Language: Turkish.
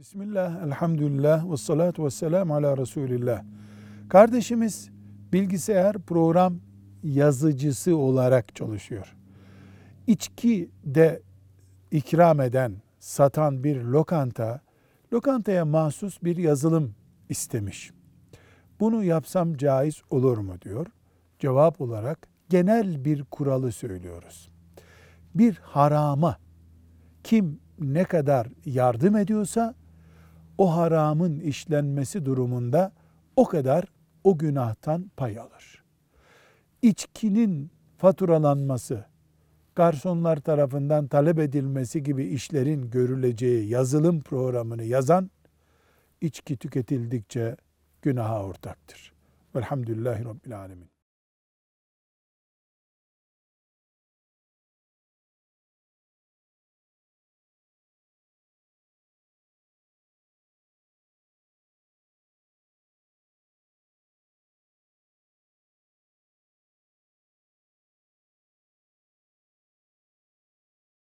Bismillah, elhamdülillah, ve salatu ve selamu ala Resulillah. Kardeşimiz bilgisayar program yazıcısı olarak çalışıyor. İçki de ikram eden, satan bir lokanta, lokantaya mahsus bir yazılım istemiş. Bunu yapsam caiz olur mu diyor. Cevap olarak genel bir kuralı söylüyoruz. Bir harama kim ne kadar yardım ediyorsa o haramın işlenmesi durumunda o kadar o günahtan pay alır. İçkinin faturalanması, garsonlar tarafından talep edilmesi gibi işlerin görüleceği yazılım programını yazan içki tüketildikçe günaha ortaktır. Velhamdülillahi Rabbil Alemin.